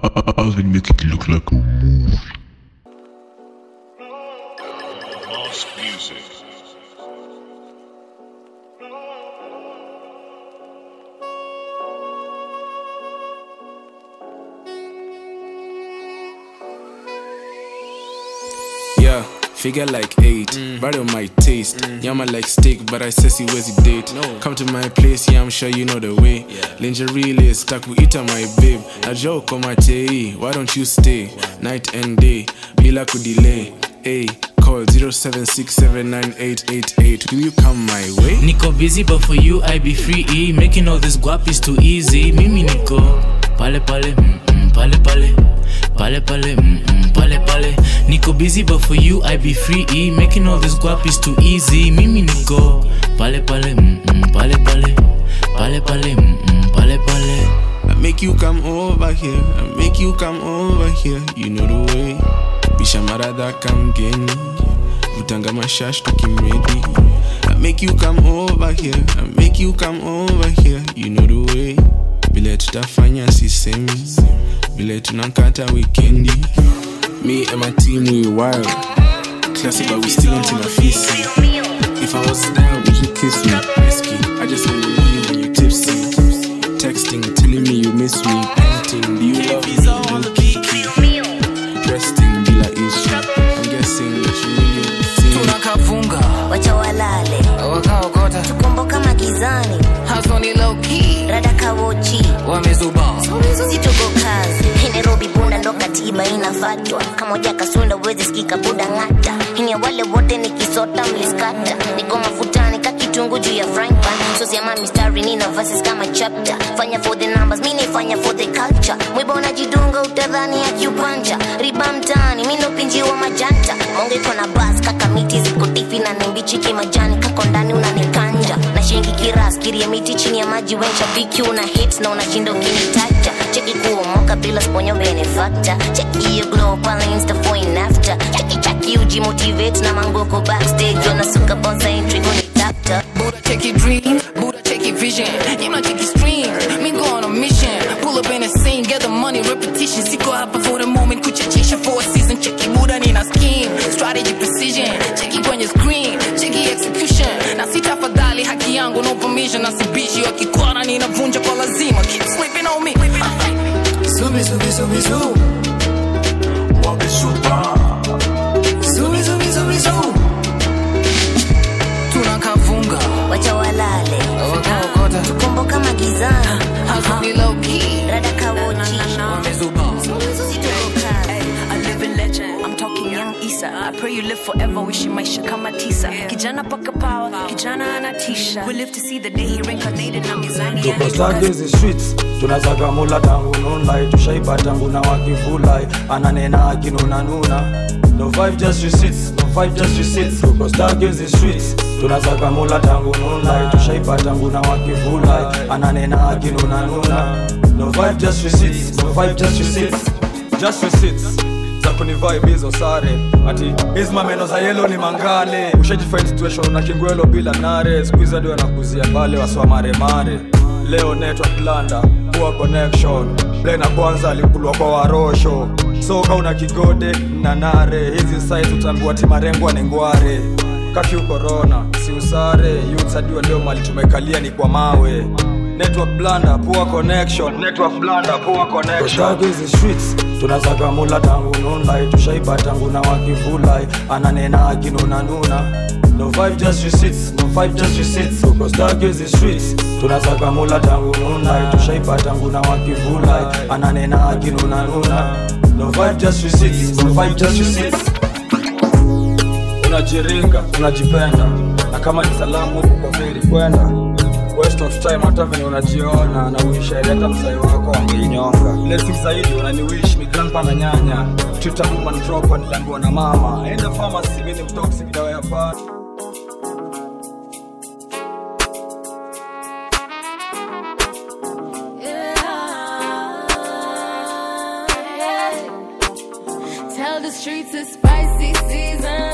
I will make it look like a movie. Figure like eight, right on my taste. Yama like steak, but I says he wears it date. Come to my place, yeah, I'm sure you know the way. Yeah. Lingerie lace, stuck with it my babe. A joke on my why don't you stay? Night and day, bila could delay. Hey, call 07679888. Will you come my way? Nico busy but for you I be free e. Making all this guap is too easy Mimi niko pale pale mm, mm, pale pale Pale pale mm, mm, pale pale Niko busy but for you I be free e. Making all this guap is too easy Mimi niko pale pale mm, mm, pale pale Pale pale mm, mm, pale pale I make you come over here. I make you come over here. You know the way. Bisha marada kamgeni. Vutanga mashash tukimredi. I make you come over here. I make you come over here. You know the way. Vile tutafanya sisemi. Vile tunankata wikendi. Me and my team we wild. Classic but we still on Tinafisi. If I was down, would you kiss me? Risky. I just wanna know you when you tipsy. Texting, telling me you miss me. Painting, do you love me? Low kiki. Resting, be like issue. I'm guessing that you really see. tunakafunga wacha walale wakaokota tukombo kama gizani. Low key. rada kawochi. Wamezuba situko kazi nairobi bunda ndo katiba inafatwa. Kamoja kasunda uwezi sikika buda ng'ata. Ini wale wote nikisota mliskata. Niko mafutani ka kitungu juu ya frying pan sosi ama mistari nina verses kama chapter. Fanya for the numbers mi nifanya for the culture. Mwiba unajidunga utadhani akiupanja. Riba mtaani mi ndo pinji wa majanta monge iko na bas kaka miti ziko tifi na nimbichi kimajani. Kako ndani unanikanja. Na shingi kiras kiria miti chini ya maji. Wencha viki una hits na unashinda ukinitacha cheki kuomoka bila sponyo benefactor. Cheki hiyo glow pale insta for in after cheki cheki uji motivate na mangoko backstage. Wanasuka bonsa kunitapta Buddha take your dream, Buddha take your vision. You not take your stream, me go on a mission. Pull up in a scene, get the money, repetition. Siko hapa for the moment, kuchachisha for a season. Check it, Buddha nina scheme, strategy precision. Check it kwenye screen, check it execution. Na sitafadhali haki yangu, no permission. Na sibishi wakikwana ninavunja kwa lazima. Keep sleeping on me. Zumi, zumi, zumi, zoom. Tukombo kama gizani low key, rada kawochi wamezuba. situko kazi legend. I'm talking young Isa. I pray you live forever, wishing maisha kama tisa. Kijana paka power, kijana anatisha. We live to see the day he reincarnated na mizani tuko yani stuck hizi streets tunazaga mula tangu nunlai tushaiba tangu na wakivulai ananena akinunanuna no vibe just receipts no vibe just receipts tuko stuck hizi streets. Tunasaka mula tangu nunlai tushaiba tangu na wakivulai ananena akinunanuna no vibe just receipts no vibe just receipts. Just receipts. Za sare. Ati hizi mameno za yelo ni mangale ushajifind situation na kingwelo bila nare. Skuizi hadi wanakuzia pale waswa maremare leo network landa poor connection. Blena kwanza alikulwa kwa warosho soka una kigode na nare hizi size utaambiwa ti marengwa ni ngware. Kakiu corona si usare yutsadiwa leo mali tumekalia ni kwa mawe. Network blanda poor connection. Network blanda poor connection. Hizi streets tunazaga mula tangu nunlai tushaiba tangu na wakivulai. Ananena akinunanuna no vibe just receipts no vibe just receipts. Tuko stuck hizi streets tunazaga mula tangu nunlai tushaiba tangu na wakivulai. Ananena akinunanuna no vibe just receipts no vibe just receipts unajiringa unajipenda. Na kama ni salamu kwa feri kwenda. Waste of time hata venye unajiona na uishaeleta msai wako angeinyonga blessing zaidi unaniwish mi grandpa na nyanya. Tutamuma ntropa niliambiwa na mama. Enda pharmacy mini ni mtoxic dawa streets it's spicy season.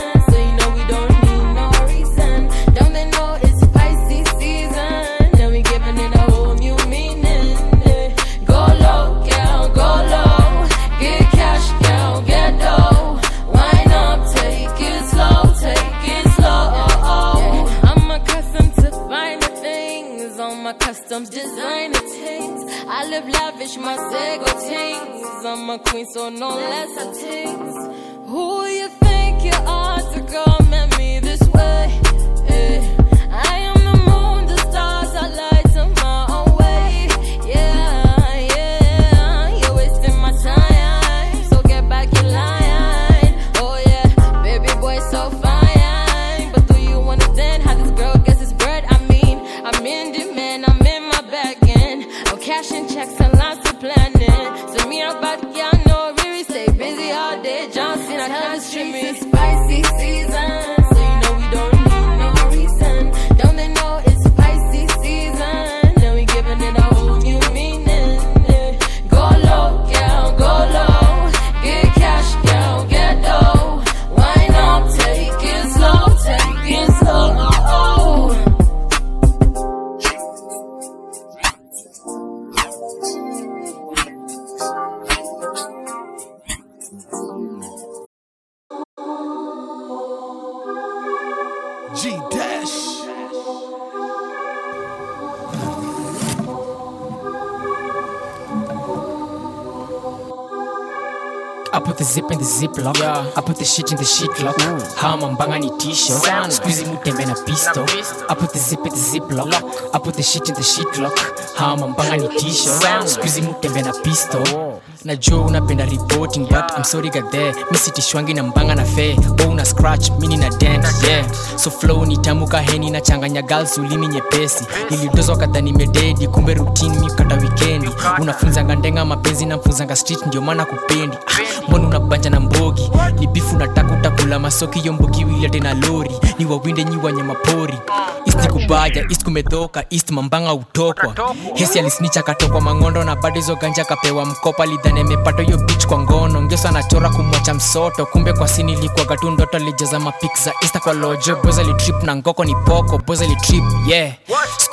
In yeah. I put the shit in the shit lock. Hama mbanga ni t-shirt. Squeezy mutembe na pisto. I put the zip in the ziplock. I put the shit in the shit lock. Hama mbanga ni t-shirt. Squeezy mutembe na pisto. Najua unapenda reporting but I'm sorry got there mi sitishwangi na mbanga na fe bo una scratch mini na dent yeah. So flow ni tamu kaheni na changanya girls ulimi nyepesi. Nilidozwa kadha nimededi kumbe routine mi kata wikendi. Unafunzanga ndenga mapenzi na mfunzanga street ndio maana kupendi. Ah, mbona unabanja na mbogi? Ni bifu nataka utakula masoki yo mbogi wilete na lori. Ni wawinde nyi wanyama pori. East kubaja east kumedhoka east mambanga utokwa. Hesi alisnicha katokwa mangondo na bado hizo ganja kapewa mkopa lidhani amepata hiyo bich kwa ngono. Ngeso anachora kumwacha msoto. Kumbe kwa sini ilikuwaga tu ndoto alijaza mapiksa ista kwa lojo. Boza litrip na ngoko ni poko. Boza litrip yeah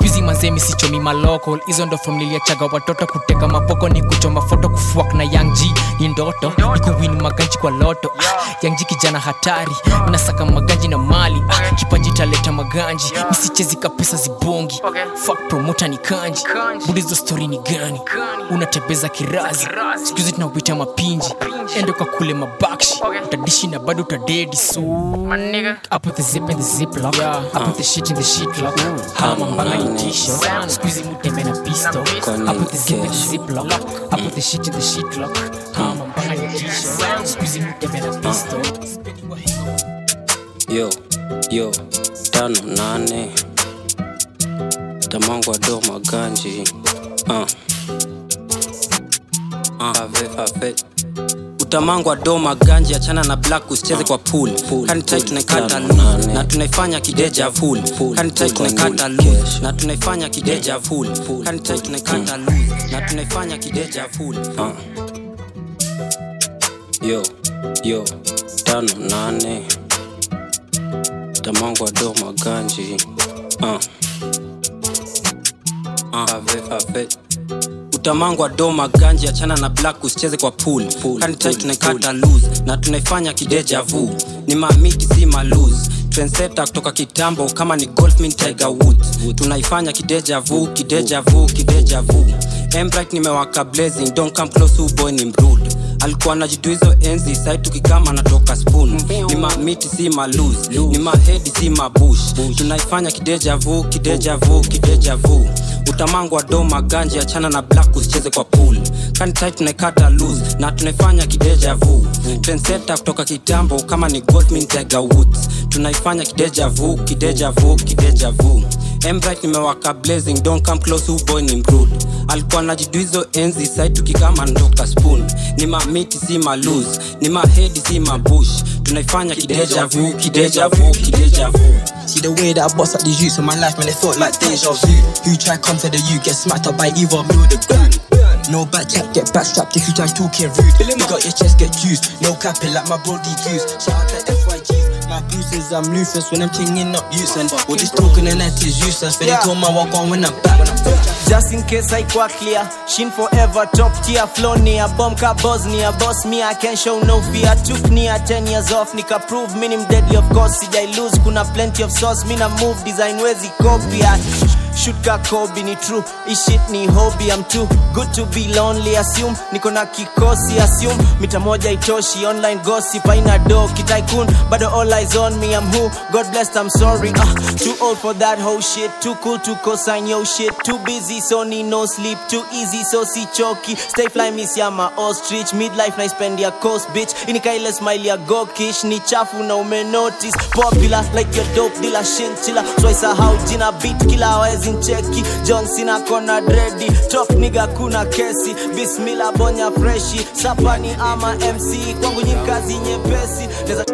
skuizi manzemi sichomi maloko. Hizo ndo fom niliachaga watoto. Kuteka mapoko ni kuchoma foto kufuak na yangji ni ndoto ni kuwini maganji kwa loto. Ah, yangji kijana hatari. Nasaka maganji na mali. Ah, kipaji taleta maganji. Misichezi kapesa zibongi. Fuck promota ni kanji. Budizo stori ni gani? Unatebeza kirazi. Sikuzi tunawita mapinji. Ende kwa kule mabakshi. Utadishi na bado utadedi so I put the zip in the zip lock. I put the shit in the shit lock. Hama mbanga t-shirt. Squeezy mutembe na pisto I put the zip in the zip lock I put the shit in the shit lock hama mbanga ni t-shirt squeezy mutembe na pisto yo yo tano nane. Tamangwa do maganji uh. Uh. Ave, ave. utamangwa do maganji achana na black usicheze kwa pool. Kanitai tunaikata na tunaifanya kideja full kanitai tunaikata na tunaifanya kideja full kanitai tunaikata na tunaifanya kideja full uh. yo yo tano nane. Tamangwa doma ganji. Uh. Uh. Ave, ave. utamangwa doma ganji achana na black usicheze kwa pool. Kanitai tunaikata lose na tunaifanya kideja vu. Ni mamiti si malose trenseta kutoka kitambo kama ni golfmin tiger woods. Tunaifanya kideja vu kideja vu kideja vu. Embright nimewaka blazing don't come close who boy ni mrude. Alikuwa najitu hizo enzi sai tukikama natoka spoon. Ni mamiti si malus ni mahedi si mabush tunaifanya kideja vu kideja vu kideja vu utamangwa do maganji achana na black usicheze kwa pool. Tunaikata loose na tunaifanya kideja vu. Trenseta kutoka kitambo kama ni goldmin woods. Tunaifanya kideja vu kideja vu kideja vu. Embright nimewaka blazing don't come close who boy ni mrude. Alikuwa najiduizo enzi sai tukikama ndoka spoon. Ni mamiti si malus ni mahedi si mabush tunaifanya kideja vu kideja kideja See the way that I bust up these youths in my life, man, it felt like deja vu. Who try come to the U, get smacked up by either me or the gun. No back chat, get backstrapped if you try talking rude. You got your chest get juiced, no capping like my brody goose. Shout out to FYGs, my I'm Lufus when I'm chinging up youths. And all this talking and that is useless. For they told my walk on when I'm back. just in case haikuwa clear shin forever top tier flow near bomb ka bosnia boss me i can show no fear took near 10 years off nika prove minim deadly of course sijai lose kuna plenty of sauce mina move design wezi copy shoot ka kobi ni true. Ishit ni hobi am too good to be lonely assume. Niko na kikosi assume. Mita moja itoshi online gossip aina do kitaikun bado all eyes on me am who? God blessed I'm sorry. Uh, too old for that whole shit. Too cool to cosign yo shit. Too busy so ni no sleep. Too easy so si choki. Stay fly miss ya ma ostrich midlife na spend ya coast bitch. Inikaile smile ya gokish ni chafu na ume notice. Popular like your dope dealer shinchila so isahau jina beat kila hawezi ncheki John Cena kona dredi top nigga kuna kesi bismillah bonya freshi sapani ama MC kwangu nyi kazi nyepesi. Neza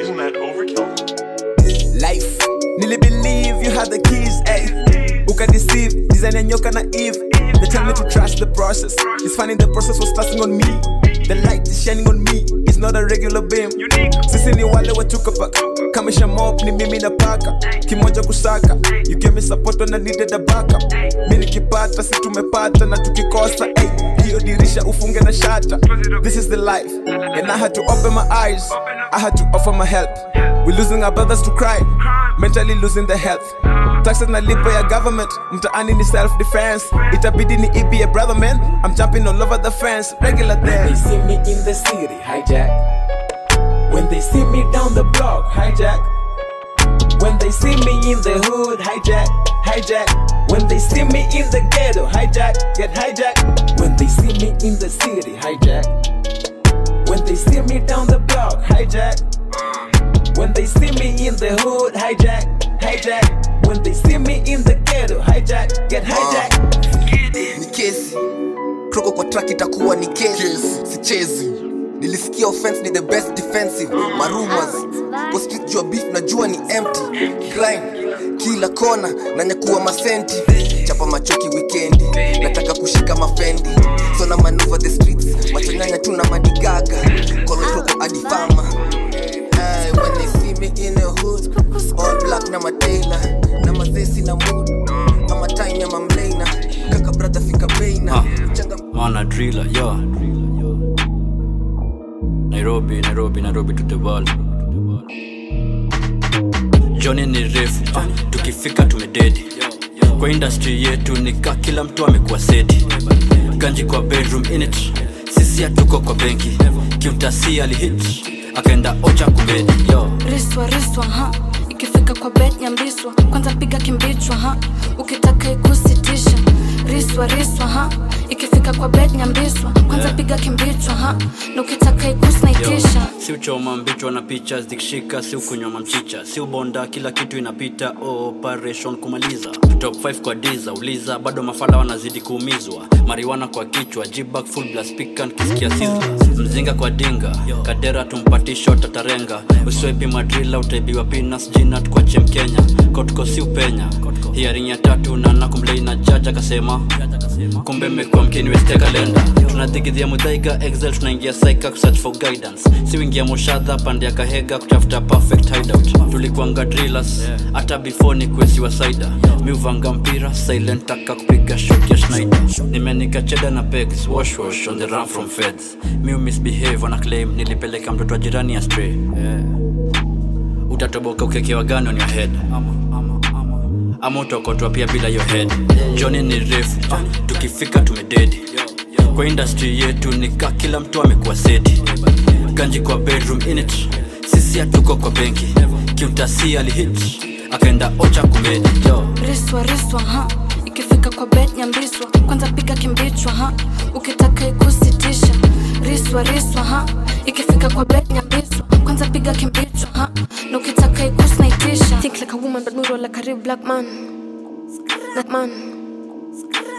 Isn't that overkill? life. Nilibelieve you had the keys eh. ay ukadeceive design ya nyoka na eve process it's funny the process was starting on me. The light is shining on me. It's not a regular beam. Sisi ni wale watukapaka kamisha mop ni mimi na paka kimoja kusaka. You gave me support when I needed a backup. Mi nikipata si tumepata na tukikosa. Hey, hiyo dirisha ufunge na shata. This is the life. And I had to open my eyes. I had to offer my help. We losing our brothers to crime. Mentally losing the health taxes nalipa ya government mtaani ni self defense itabidi ni ibi a brother man i'm jumping all over the fence regular When they see me in the city, hijack. When they see me down the block, hijack. When they see me in the hood, hijack, hijack. When they see me in the ghetto, hijack, get hijack. When they see me in the city, hijack. When they see me down the block, hijack. When they see me in the hood, hijack, hijack. Kesi. Kroko kwa track itakuwa ni kesi. Sichezi. Nilisikia offense ni the best defensive. Marumas kwa street jua beef najua ni empty. Grind. Kila kona na nyakuwa masenti. Chapa machoki wikendi nataka kushika mafendi. So na manuva the streets. Machonyanya tu na madigaga kolotoko adifama Hey, when they see me in the hood all black na matela na mazesi na mood. Ama time ya mamleina kaka brother fika beina mana driller yo. Nairobi nairobi nairobi to the world. Joni ni refu uh, tukifika tumededi kwa industry yetu nika kila mtu amekuwa seti ganji kwa bedroom init sisi hatuko kwa benki. Kiutasi alihit. Akaenda ocha kubedi yo. Riswa riswa ha ikifika kwa bet nyambiswa. Kwanza piga kimbichwa ha. Ukitaka ikusitisha riswa riswa ha. Ikifika kwa bet nyambiswa. Kwanza Yeah. piga kimbichwa ha. Na ukitaka ikusnaitisha si uchoma mbichwa na picha zikishika si ukunywa mamchicha si ubonda kila kitu inapita. Operation kumaliza. Top 5 kwa diza uliza. Bado mafala wanazidi kuumizwa mariwana kwa kichwa jibak full blast sizzla mzinga kwa dinga kadera tumpatisho tatarenga usiwepi madrila utaibiwa pinas jinat kwa chem kenya kotko si upenya hiaring ya tatu na nakumlei na jaja akasema kumbe mmekuwa mkiniweste kalenda. Tunathigidhia mudhaiga excel tunaingia saika kusearch for guidance. Siwingia moshadha pande ya kahega kutafuta perfect hideout. Tulikuanga drillers hata before ni kuesiwa saida. Miuvanga mpira silent taka kupiga shot ya schneider. Nimenika cheda na pegs wash wash on the run from feds. Miu misbehave wana claim nilipeleka mtoto wa jirani ya stray yeah. utatoboka ukekewa gani on your head? Ama utokotwa pia bila your head. Joni ni refu uh, tukifika tumededi kwa industry yetu nika kila mtu amekuwa seti ganji kwa bedroom init sisi hatuko kwa benki. Kiutasi alihit akaenda ocha kumedi. Kwa bet nyambiswa. Kwanza piga kimbichwa ha. Ukitaka ikusitisha. Riswa riswa ha. Ikifika kwa bet nyambiswa. Kwanza piga kimbichwa ha. Na ukitaka ikusnaitisha think like a woman but muro like a real black man. That man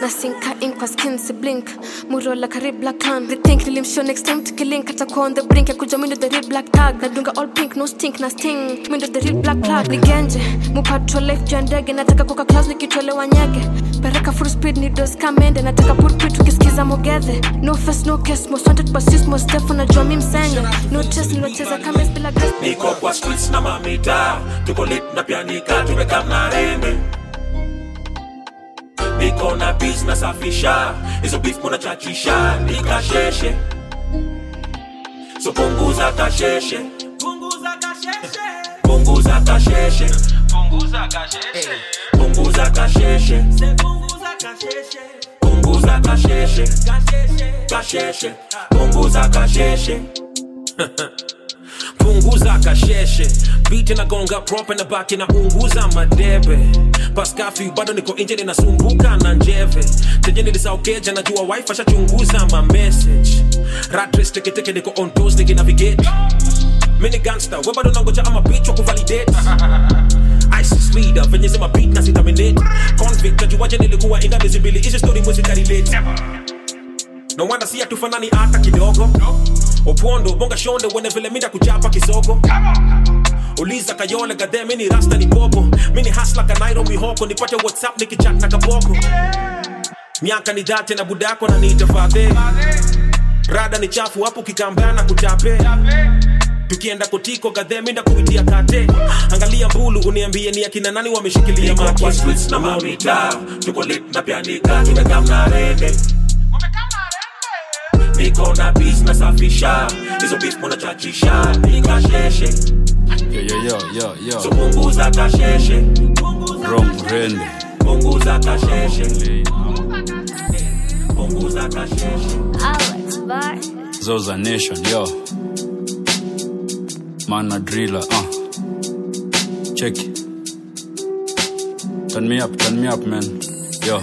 na sinka kwa skin si blink. Murola like a real black clan they think nilimshow next time tukilink atakuwa on the brink. Ya kuja mindo the real black tag. Nadunga all pink no stink na sting. Mindo the real black plug nigenje mupatwa life juu ndege nataka kuka class nikitolewa nyege pereka full speed ni dos kamende nataka pulpit ukisikiza mogedhe no face no case most wanted but sis most deaf unajua mi msenge no chess nilocheza kama bila gas niko kwa streets na mamita. Tuko lit na pianika tumekamna mnarende niko na bis nasafisha hizo beef munachachisha nikasheshe. So punguza kasheshe. Punguza kasheshe. Punguza kasheshe. Punguza kasheshe. Punguza kasheshe. Punguza kasheshe. Kasheshe. Punguza kasheshe punguza kasheshe. Biti nagonga prope na baki na unguza madebe. Paskafi bado niko nje ninasumbuka na njeve. Tenye nilisaukeja najua wife ashachunguza mamessage ratres teketeke niko ontos nikinavigate mini gangster we bado nangoja ama bitch wa kuvalidate. ISIS leader venye zima beat na sitaminate. Convict najuaje nilikuwa inga miezi mbili hizi story mwezi karelate no wonder si hatufanani hata kidogo opondo bonga shonde wene vile minda kuchapa kisogo uliza kayole gade mini rasta ni popo. Mini hasla kanairo mihoko nipate whatsapp nikichat na kaboko miaka ni date na budako na niitafadhe rada ni chafu hapo kikambana kutape tukienda kotiko gadhe minda kuitia kate. Angalia mbulu uniambie ni akina nani wameshikilia maki na mamita tuko lit na pianika tumekamna rende niko na bis nasafisha hizo beef munachachisha nikasheshe Yo, yo, yo, yo, yo. so punguza kasheshe Rom Rende. punguza kasheshe punguza kasheshe Zoza Nation, yo. Mana driller, uh. Check it. Turn me up, turn me up, man. Yo.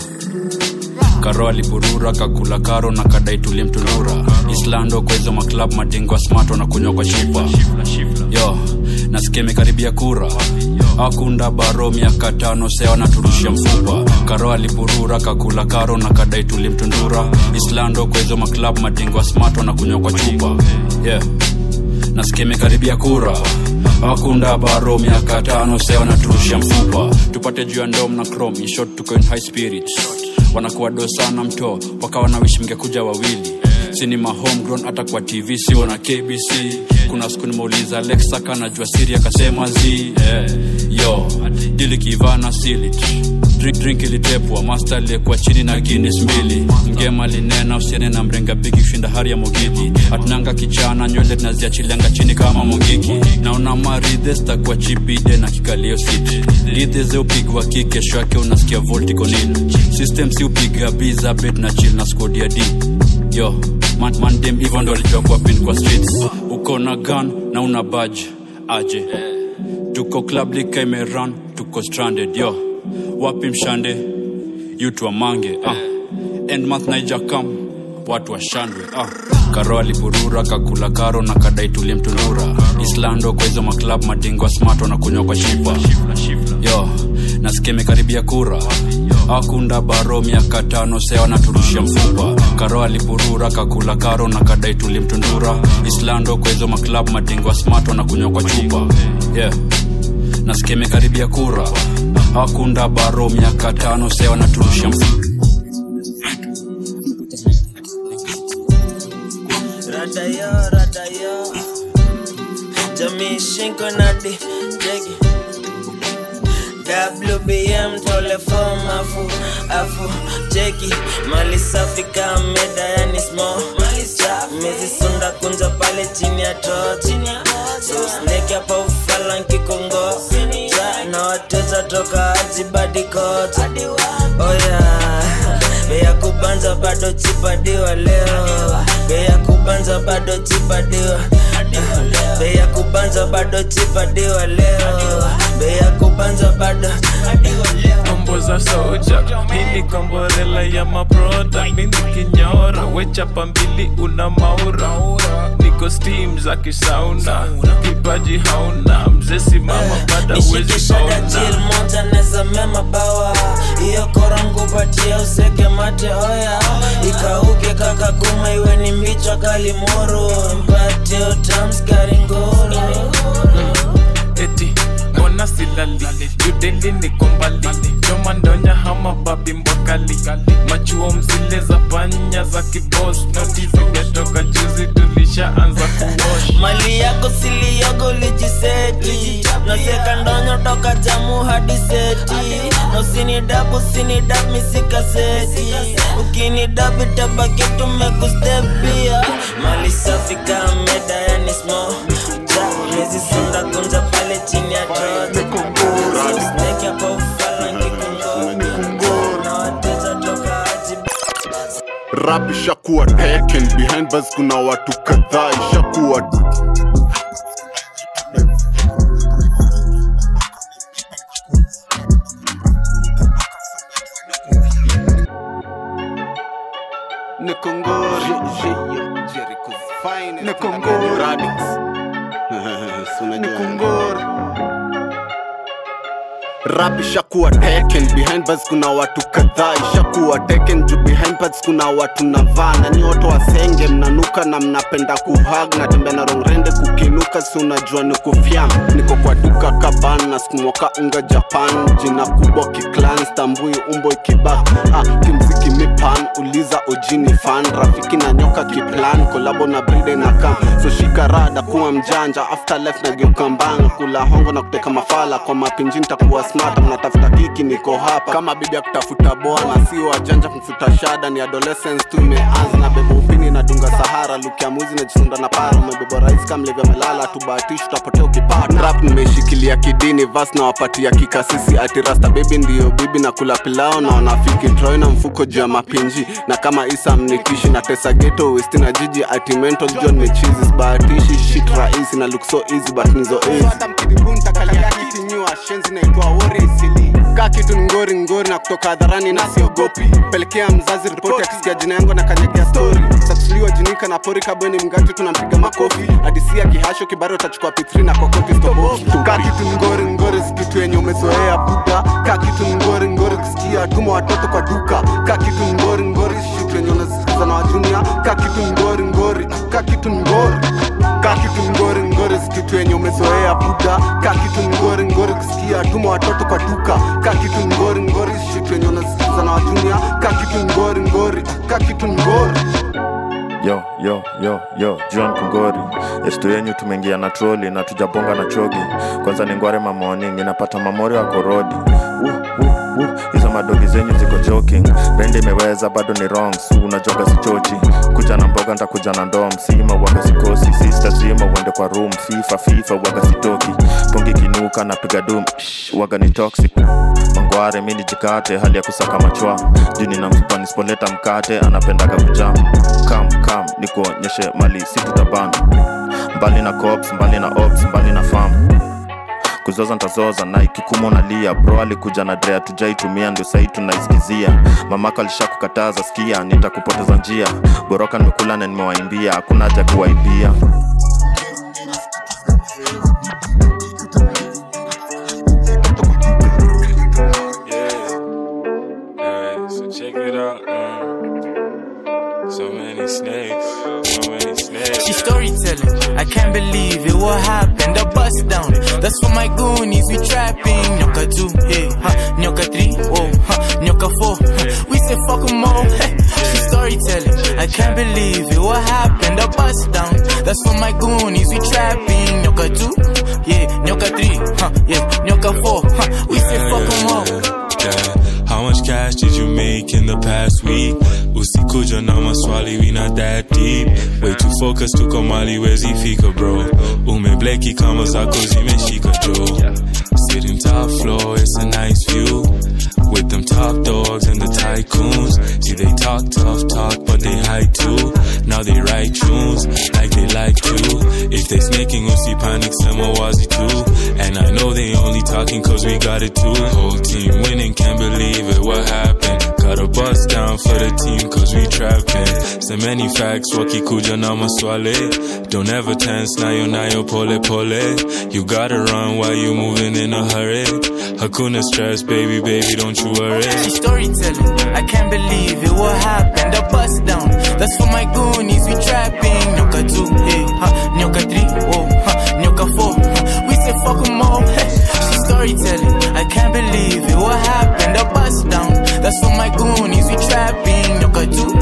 Karo aliburura kakula karo na kadai tulimtunura islando kwa hizo maklab madingwa smart wanakunywa kwa shifa. Yo nasikia imekaribia kura. Akunda baro miaka tano sea wanaturushia mfupa. Karo aliburura kakula karo na kadai tulimtundura islando kwa hizo maklab madingwa smart wanakunywa kwa chupa. Yeah nasikia imekaribia kura. Akunda baro miaka tano sea wanaturushia mfupa. Tupate juu ya ndom na chrome short tuko in high spirits wanakuwa do sana mto wakawa na wishi mngekuja wawili. Homegrown hata kwa tv sio na kbc kuna siku nimeuliza lexa kanajua siri akasema z yeah. Aliyekuwa chini na guinness mbili. Mgema linena usiene na mrenga bigi kushinda hari ya mogiki atunanga kichana nywele tunaziachilianga chini kama mogiki naona maridhe stakuwa na kikalio siti. Lidhe upigwa ki yake unasikia volticonil system si upiga biza na chill na skodia d. Yo man, hivyo ndo alijua kuwa pin kwa streets. Uko na gun na una badge aje tuko club lika imeran tuko stranded yo. Wapi mshande? Yutu mange ah. end month naija kam watu washandwe ah. karo alipurura kakula karo na kadai tulimtunura islando kwa hizo maklab madingwa smart wanakunywa kwa shifa. Yo nasikia imekaribia kura. Akunda baro miaka tano sea wanaturushia mfupa. Karo alipurura kakula karo na kadai tulimtundura islando kwa hizo maklab madingwa smart wanakunywa kwa chupa. Yeah nasikia imekaribia kura. Hakunda baro miaka tano sewa na mfupa radayo jamii shinko nadi jegi WBM tole form afu afu cheki. Mali safi kama meda yani small. Mizi sunda kunja pale chini ya tochi so snake hapa ufala nkikongo. Na wateja toka ajibadi kote oh yeah. Bei ya kubanza bado chipadiwa leo. Bei ya kubanza bado chipadiwa bei ya kubanza bado chipadiwa leo kombo za soja ni komborela ya maproda mini kinyora wechapa mbili una maura. Niko steam za kisauna kipaji hauna. Mzee simama bada uwezi nishikishada moja neza mema bawa. Korangu patia useke mate oya. Ikauke kaka kuma iwe ni mbichwa utamskari nguru eti mbona silali judeli niko mbali jomandonya hama babi mbokali machuo mzile za panya za kibos noti zimetoka juzi tulishaanza kuwosh mali yako siliyogo lijiseti. Naseka ndonyo toka jamu hadi seti. Usinidab usinidab misikaseti ukinidab tabaki tumekustepia mali safi kameda yani smo mezisonda kunja pale chini ya trotsteki rap ishakuwa taken behind bars kuna watu kadhaa ishakuwa rap ishakuwa taken behind bars kuna watu kadhaa ishakuwa taken juu behind bars kuna watu navaa na ni watu wasenge mnanuka na mnapenda kuhag natembea na rongrende kukinuka si unajua ni kufyam niko kwa duka kaban na smoka unga japan jina kubwa kiklan stambui umbo ikibak ah, kimziki mipan uliza ojini fan. Rafiki na nyoka kiplan kolabo na bride na kam. So rada kuwa mjanja afterlife na mbanga. Kula hongo na kuteka mafala kwa mapinji nitakuwa smart mnatafuta kiki niko hapa. Kama bibi ya kutafuta boa na si wajanja kumfuta shada ni adolescence tu imeanza. Na bebo upini na dunga sahara lukia mwizi na para. Umebebo rais kamlevya melala tubahatishi utapotea ukipata. Nimeshikilia kidini vas na wapatia kikasisi ati rasta bebi ndiyo bibi na kula pilao na wanafiki. Troi na mfuko juu mapinji na kama isa mnitishi na tesa geto westi na jiji ati mental john mechizi sbahatishi shit rahisi na look so easy but nizo easy kaa kitu ni ngori ngori na kutoka hadharani na siogopi. Pelekea mzazi ripoti akisikia jina yangu na kanyegea stori sakusuliwa jinika na pori kabweni mgati tunampiga makofi. Hadisia kihasho kibaro utachukua p3 na kokoti stobofu kaa kitu ni ngori ngori sikitu yenye umezoea buda kaa kitu ni ngori ngori kusikia tuma watoto kwa duka. Kaa kitu ni ngori ngori shitu yenye unasikiza na wajunia. Kaa kitu ni ngori ngori kaa kitu ni ngori kaa kitu ngori ngori si kitu yenye umezoea buda kaa kitu ngori kusikia tuma watoto kwa duka. Kaa kitu ngori ngori shitu unasikiza na wajunia kaa kitu ngori ngori ngori. Yo yo yo yo john kungori estu yenyu tumeingia na troli na tujabonga na chogi. Kwanza ni ngware mamoning inapata mamori wa korodi. Uh, uh, uh. hizo madogi zenyu ziko joking. Bendi imeweza bado ni wrong. Su unajoga sichochi kuja na mboga ntakuja na ndom. Sima waga sikosi. Sista zima uende kwa room. Fifa fifa waga sitoki. Pongi kinuka napiga dum Shh, waga ni toxic. Mangware mi nijikate. Hali ya kusaka machwa. Juni na mfupa nisipoleta mkate. Anapendaga kujam. Kam kam nikuonyeshe mali. Situtaban mbali na cops mbali na ops mbali na fam kuzoza ntazoza na ikikuma nalia bro alikuja na drea tujaitumia ndio sahii tunaisikizia mamako alishakukataza skia nitakupoteza njia boroka nimekula na nimewaimbia hakuna haja kuwaibia so check it out, man. So many snakes, so many snakes. She storytelling. I can't believe it. What happened? The bus down. That's for my goonies. We trapping. Nyoka two, hey, huh? Nyoka three, oh, huh? Nyoka four. Huh? We say fuck 'em all. Hey. She storytelling. I can't believe it. What happened? A bust down. That's for my goonies. We trapping. Nyoka two, yeah. Nyoka three, huh? Yeah. Nyoka four. Huh? We say fuck 'em all. How much cash did you make in the past week? Usikuja na maswali, we not that deep. Way too focused, tuko where's ifika bro? Umebleki kama zako zimeshika jo. Sitting top floor, it's a nice view. With them top dogs and the tycoons. See they talk tough talk, but they hide too. Now they write tunes like they like to. If they snaking, usi panic, sema wazi too. Talking cause we got it too. Whole team winning, can't believe it, what happened? Got a bust down for the team cause we trapping. So many facts, wakikuja na maswale. Don't ever tense, nayo nayo pole pole. You gotta run while you moving in a hurry. Hakuna stress, baby, baby, don't you worry. She storytelling. I can't believe it. What happened? A bust down. That's for my goonies. We trapping. Nyoka two, hey, huh? Nyoka three, oh, huh? Nyoka four. Huh? We say fuck 'em all. Storytelling. I can't believe it. What happened? A bust down. That's for my goonies. We trapping. Nyoka two,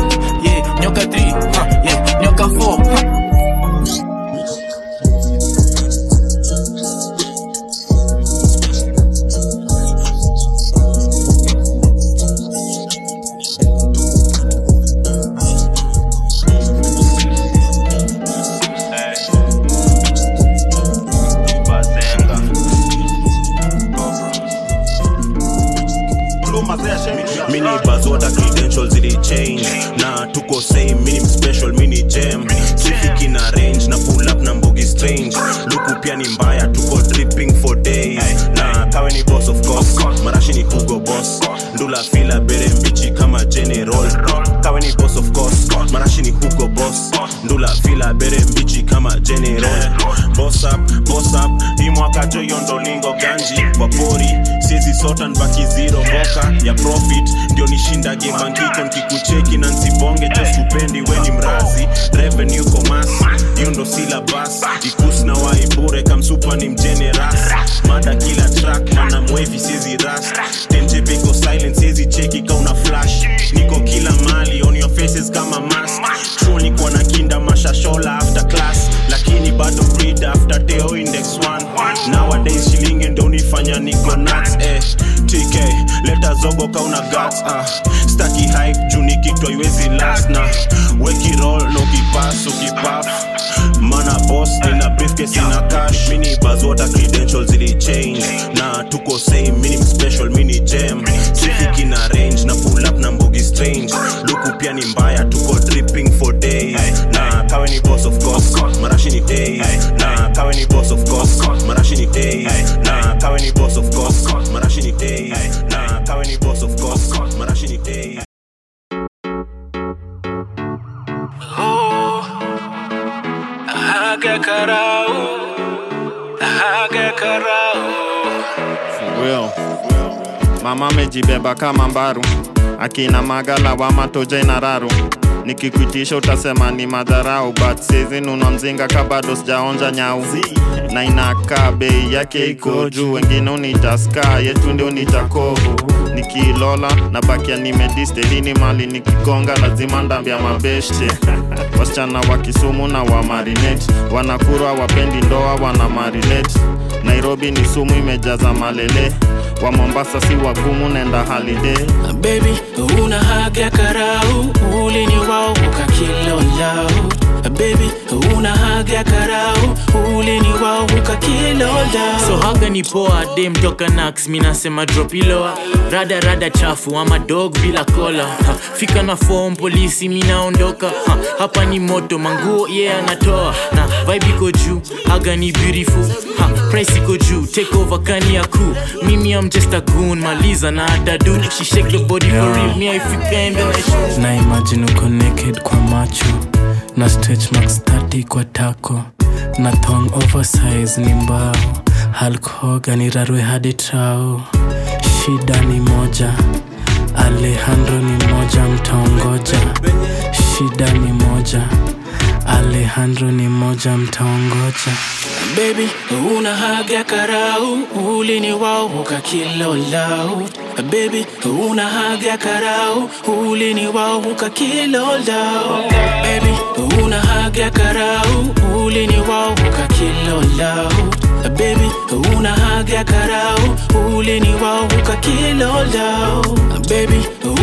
mini bazota credentials zili change. Na tuko same mini special mini jam. Traffic na range na pull up na mbogi strange. Luku pia ni mbaya tuko dripping for days. Na kawe ni boss of course. Marashi ni hugo boss. Ndula fila bere mbichi kama general. Kawe ni boss of course. Marashi ni hugo boss. Ndula fila bere mbichi kama general. Boss up boss up. Hii mwaka ganji. Wapori siezi sota nbaki zero. Mboka ya profit. Ndio nishinda gemangiko nkikucheki na nsibonge jo weni mrazi. Revenue commerce hiyo ndo silabas ikus na waibure kamsupa ni mjeneras mada kila track mana mwevi siezi ras tenjebiko silent siezi cheki kauna flash. Niko kila mali on your faces kama mask. Chuo nikuwa na kinda mashashola after class. Lakini bado breed after teo leta una guts ah. Staki hype juu ni kitu iwezi last na weki roll na kipas ukipaf mana boss nina briefcase ina cash. Mini bazota credentials ili change. Na tuko amejibeba kama mbaru. Akina magala wa matoje na raru nikikuitisha utasema ni madharau but sizi mzinga kabado sijaonja nyau. Na inakaa bei yake iko juu wengine unitaska yetu ndio nitakovu nikilola na bakia nimedistelini mali nikigonga lazima ndambya mabeshte. Wasichana wa kisumu na wa marinate wanakurwa wapendi ndoa wana marinate nairobi ni sumu imejaza malele wa mombasa si wagumu nenda holiday. Baby una haga karau ulini wao ukakilolau baby una haga karau ulini wao ukakilolau so haga ni poa dem toka nax minasema dropiloa rada rada chafu ama dog bila kola ha, fika na form polisi minaondoka ha, hapa ni moto manguo ye yeah, anatoa. Na vibe iko juu haga ni beautiful. Ha, price iko juu take over kani ya kuu mimi I'm just a goon maliza na hata dude. She shake the body for real me I feel kind of na imagine uko naked kwa macho na stretch max 30 kwa tako. Na thong oversize ni mbao. Hulk Hogan rarwe hadi trao. Shida ni moja. Alejandro ni moja mtaongoja shida ni moja Alejandro ni moja mtaongoja. Baby una haga karau ulini wao ukakilolau baby una haga karau ulini wao ukakilolau baby una haga karau ulini wao ukakilolau baby una haga karau ulini wao ukakilolau baby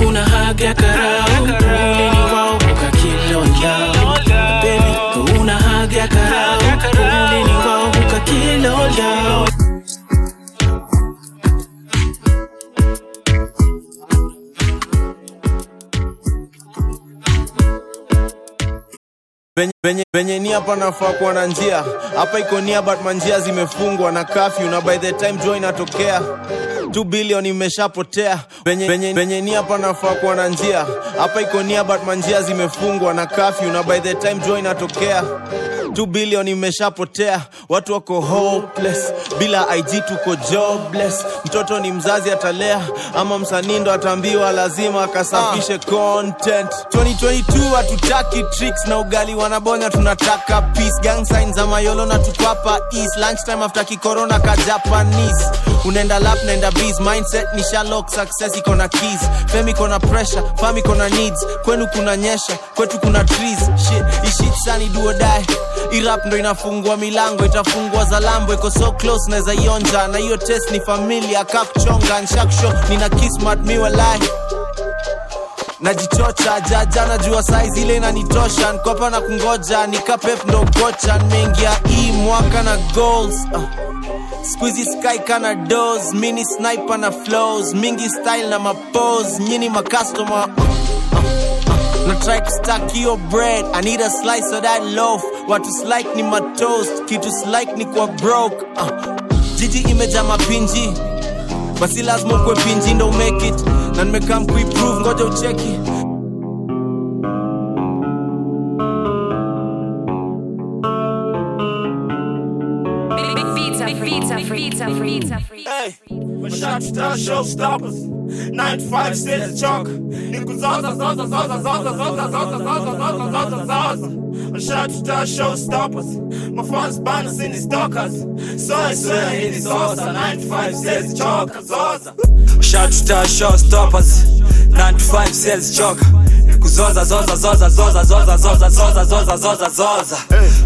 una haga karau ulini wao ukakilolau baby Venye- ni hapa nafaa kuwa na njia. Hapa iko nia but manjia zimefungwa na kafyu na by the time joy inatokea 2 billion imeshapotea. Venye, venye, venye ni hapa nafaa kuwa na njia. Hapa iko nia but manjia zimefungwa na kafyu na by the time jua inatokea 2 billion imeshapotea watu wako hopeless. Bila ig tuko jobless. Mtoto ni mzazi atalea ama msanii ndo ataambiwa lazima akasafishe content. 2022 hatutaki tricks na ugali wanabonya tunataka peace. Gang signs za mayolo na tukwapa east lunchtime after kikorona ka japanese. Unaenda lap naenda bees mindset ni shalok success iko na keys. Fame iko na pressure fam iko na needs. Kwenu kuna nyesha kwetu kuna trees. Shit ishit sani duo irap ndo inafungua milango itafungua za lambo. Iko so close naweza ionja. Na hiyo test ni familia kapchonga nshaksho. Nina kismat miwalai najichocha jaja najua saizi ile inanitosha nkopa na kungoja nikapep ndo kocha, nimeingia hii mwaka na goals. Uh. Squeezy sky kana dos mini sniper na flows. Mingi style na mapos nyini makastoma uh, na try kustack hiyo bread. I need a slice of that loaf. Watu slike ni matoast kitu slike ni kwa broke. Uh, jiji imejaa mapinji basi lazima ukwe pinji ndo make it. Na nimekam kuiprove ngoja ucheki Hey, Shot Nine to five stays chalk. Nigga zaza zaza zaza zaza zaza zaza zaza zaza zaza zaza. A shout to the showstoppers. My fans banners in his dockers. So I swear in his zaza Nine to five stays chalk. Zaza. Shout to the showstoppers. Nine to five stays chalk kuzoza zoza zoza zoza zoza zoza zoza zoza zoza zoza.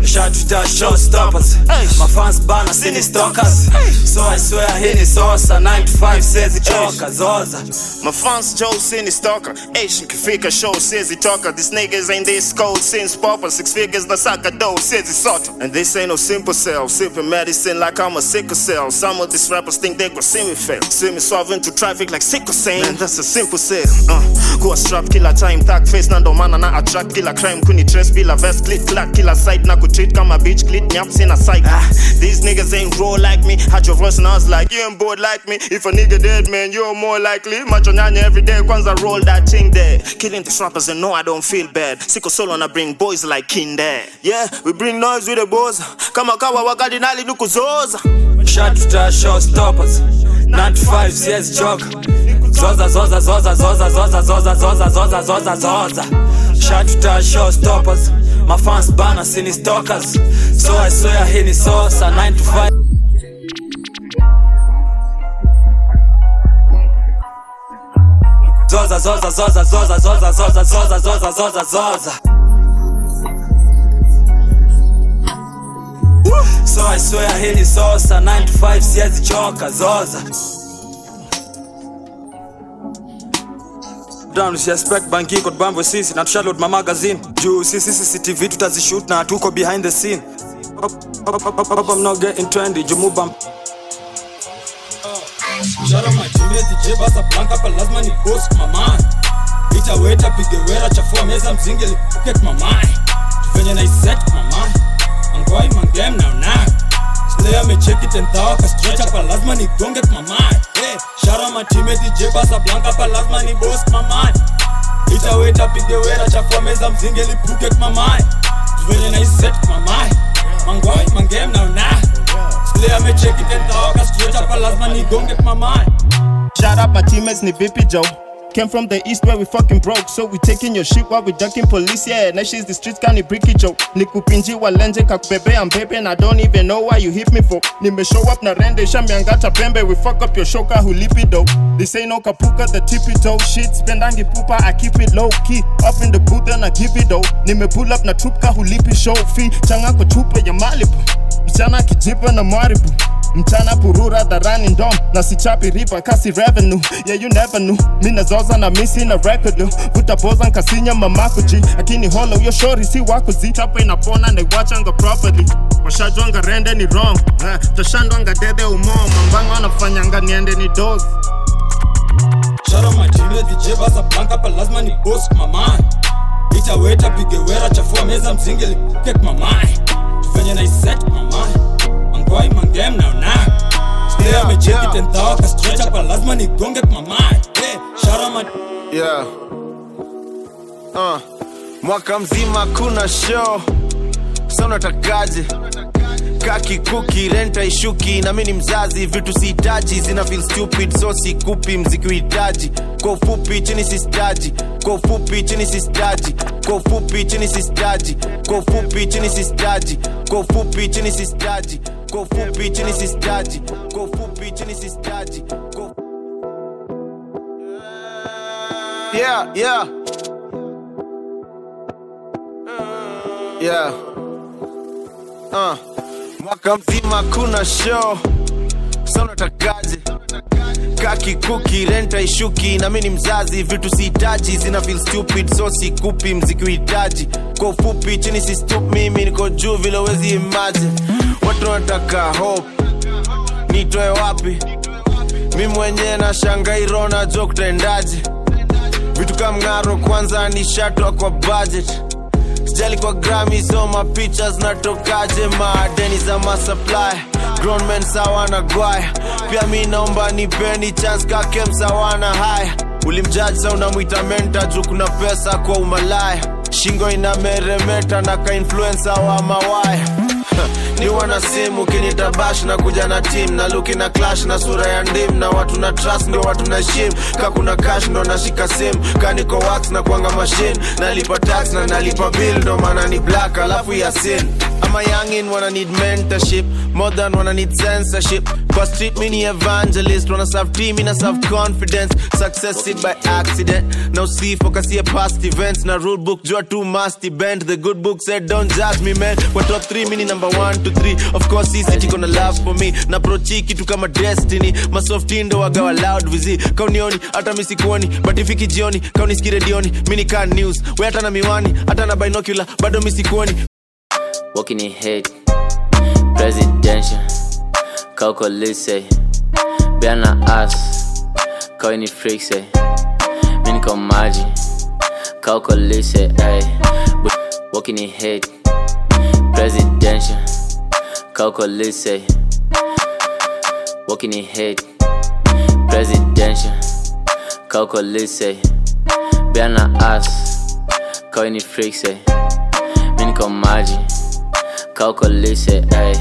Shot star showstoppers My fans bana sini stalkers. So I swear hii ni sosa 95 sales choka zoza. My fans Joe Cine Stalker. Asian Kafika show says he talker. These niggas ain't this cold since Papa. Six figures the soccer dough says he sort. And this ain't no simple cell. Sipping medicine like I'm a sickle cell. Some of these rappers think they gon' see me fail See me swerve into traffic like sickle saying that's a simple sale uh, Kuwa strap kila time. Tag face na ndo maana na attract kila crime Kuni trace bila vest clit clack kila site Na kutreat kama bitch. Clit nyap sina psych. Ah, These niggas ain't raw like me. Had your voice and I was like you ain't bored like me. If a nigga dead man you're more likely. Macho nyanya every day kwanza roll that thing there. Killing these rappers and no I don't feel bad. Siko solo na bring boys like Kinder Yeah we bring noise with the boys. Kama kawa wakadinali nukuzoza Shot star showstoppers 95 sales choka Zoza zoza zoza zoza zoza zoza zoza zoza zoza zoza Shot show stoppers My fans bana sini stalkers So I swear hii ni sosa 95 Zoza zoza zoza zoza zoza zoza zoza zoza zoza zoza So I swear hii ni sosa 95 siwezi choka zoza. Usiexpect banki kwa bambo sisi na tushaload ma magazine. Juu sisi cctv tutazishoot na tuko behind the scene. Papa, I'm not getting trendy jumuba Shara majimbe DJ basa blanka pa lazima ni boss mamai Itaweta pige wera chafua meza mzinge lipocket mamai Venye na iset mamai Mgoi mangame now now Slayer amecheki 10,000 kastracha pa lazima nigonge kwa mamai hey, Shara matime DJ Casablanca pa lazima ni boss mamai Itaweta pige wera chafua meza mzinge lipuke kwa mamai Tuvenye na iset kwa mamai Mangoi mangame now now Slayer amecheki 10,000 kastracha pa lazima nigonge kwa mamai Shara pa teammates ni vipi Joe? Came from the east where we fucking broke, so we taking your shit while we ducking police. Yeah, now she's the streets kani bricky Joe. Nikupinji walenje kakubebe I'm baby and I don't even know why you hit me for. Nime show up na rende shami shambiangata pembe. We fuck up your shoka though. This ain't no kapuka the tippy toe shit. Spendangi pupa I keep it low key. Up in the booth and I give it though. Nime pull up na trupka hulipi show fee. Changa kwa chupa ya Malibu. Mchana kijipa na mwaribu mchana purura dharani ndom na sichapi ripa kasi revenue. Yeah you never knew. Mi nazoza na misi na record vutapoza nkasinya mamakuji akini holo yo shori si wakuzi. Chapa inapona naiwachanga properly. Washajwanga rende ni wrong eh, tashandwanga dede umo mambango anafanyanga niende ni dog Shara majimbe DJ basa blanka pa lazima ni boss mamai Itaweta pige wera chafua meza mzinge lipocket mamai Venye na iset mamai Angoi mangem na una Slayer amecheki tentawa ka stretch pa lazima ni gonge mamai Hey, shara my yeah. uh. mwaka mzima kuna show. Sa unatakaje? Kaki kuki renta ishuki na mi ni mzazi vitu sihitaji zina feel stupid so sikupi mziki uhitaji kwa ufupi chini sistaji kwa ufupi chini sistaji kwa ufupi chini sistaji kwa ufupi chini sistaji kwa ufupi chini sistaji kwa ufupi chini sistaji. Kwa ufupi chini sistaji. Kwa yeah yeah. Yeah. Uh. mwaka mzima kuna show. Sa unatakaje? Kaki kuki renta ishuki. Na mimi ni mzazi vitu sihitaji. Zina feel stupid so sikupi mziki uhitaji kwa ufupi chini si stop mimi niko juu vile wezi imagine watu wanataka hope. Nitoe wapi? Mi mwenyewe na shangairo najua kutaendaje vitu kamng'aro mng'aro kwanza ni shatwa kwa budget. Sijali kwa grami soma mapicha zinatokaje? Madeni za masupply grownmen sawa gwaya pia mi naomba nipeni chance kake msawana haya ulimjaji sa unamwita menta juu kuna pesa kwa umalaya shingo inameremeta na kainfluensa wa mawaya ni wana simu kinitabash na kuja na tim na luki na clash na sura ya ndim na watu na trust ndo watu na shim ka kuna ndo nashika sim. Kaniko wax na kwanga machine nalipa tax na nalipa bill ndo maana ni black alafu ya sin. Ama youngin wana need mentorship modern wana need censorship kwa street mini evangelist. Wana serve team ina serve confidence. Success it by accident. Na usifokasie past events. Na rule book jua too must bend the good book said don't judge me man. Kwa top 3 mini number 1 to 3 of course hii city gonna love for me. Na prochi kitu kama destiny. Masofti ndo wagawa loud vizi. Kaunioni hata misikuoni but ifiki jioni kauniski redioni mini car news. We hata miwani hata binocular. Bado misikuoni walking in head, presidential kaukolise biana as kawini frikse miniko maji kaukolise ay walking in hate presidential. Kaukolise walking in hate presidential. Kaukolise biana as kawini frikse miniko maji Kaukolise, ay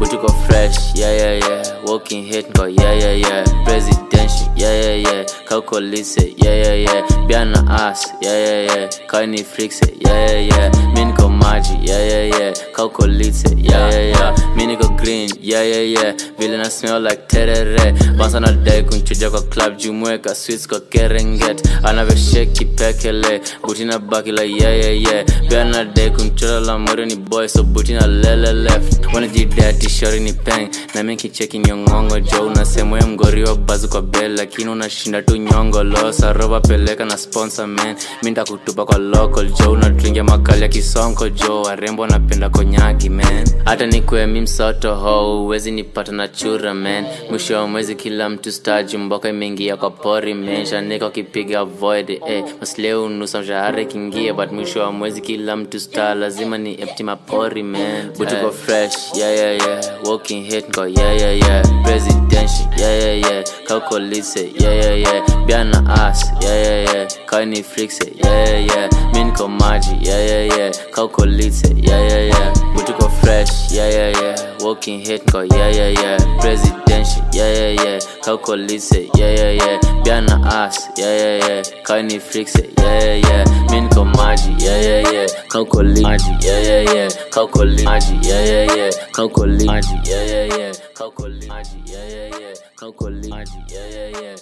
Butuko fresh, yeah, yeah, yeah Walking hit, go, yeah, yeah, yeah Presidential, yeah, yeah, yeah Kaukolise, yeah, yeah, yeah Biana ass, yeah, yeah, yeah Kaini freaks, yeah, yeah, yeah Miniko maji, yeah, yeah, yeah Kaukolise, yeah, yeah, yeah Miniko green, yeah, yeah, yeah Villain I smell like terere Bansa na dai kunchuja kwa club jumweka sweets kwa kerenget Anavyo shake pekele Butina baki la yeah, yeah, yeah Biana dai kunchora la mori ni boy So butina lele left wanajidati shori ni peng na mi kicheki nyongongo jo unasemwe mgori wa bazi kwa bel lakini unashinda tu nyongo losa roba peleka na sponsor man. Mi ntakutupa kwa local jo unadringia makali ya kisonko jo warembo wanapenda konyagi man. Hata nikwe mi msoto ho. Uwezi nipata na chura man. Mwisho wa mwezi kila mtu staji mboka imeingia kwa pori man. Shaniko kipiga void eh. Masleo unusa mshahara ikiingia but mwisho wa mwezi kila mtu star. Lazima ni empty mapori man. Butuko fresh yeah yeah yeah walking hit go yeah yeah yeah. Presidential yeah yeah yeah. Kaukolise yeah yeah yeah. Biana ass yeah yeah yeah. Kaini frixe yeah yeah yeah. Mi niko maji yeah yeah yeah. Kaukolise yeah yeah yeah. Butuko fresh yeah yeah yeah walking hit go yeah yeah yeah presidential yeah yeah yeah kaukolise yeah yeah yeah biana ass yeah yeah yeah kaini frixe yeah yeah yeah mi niko maji yeah yeah yeah kaukolise maji yeah yeah yeah maji yeah yeah yeah maji yeah yeah yeah maji yeah yeah yeah maji yeah yeah yeah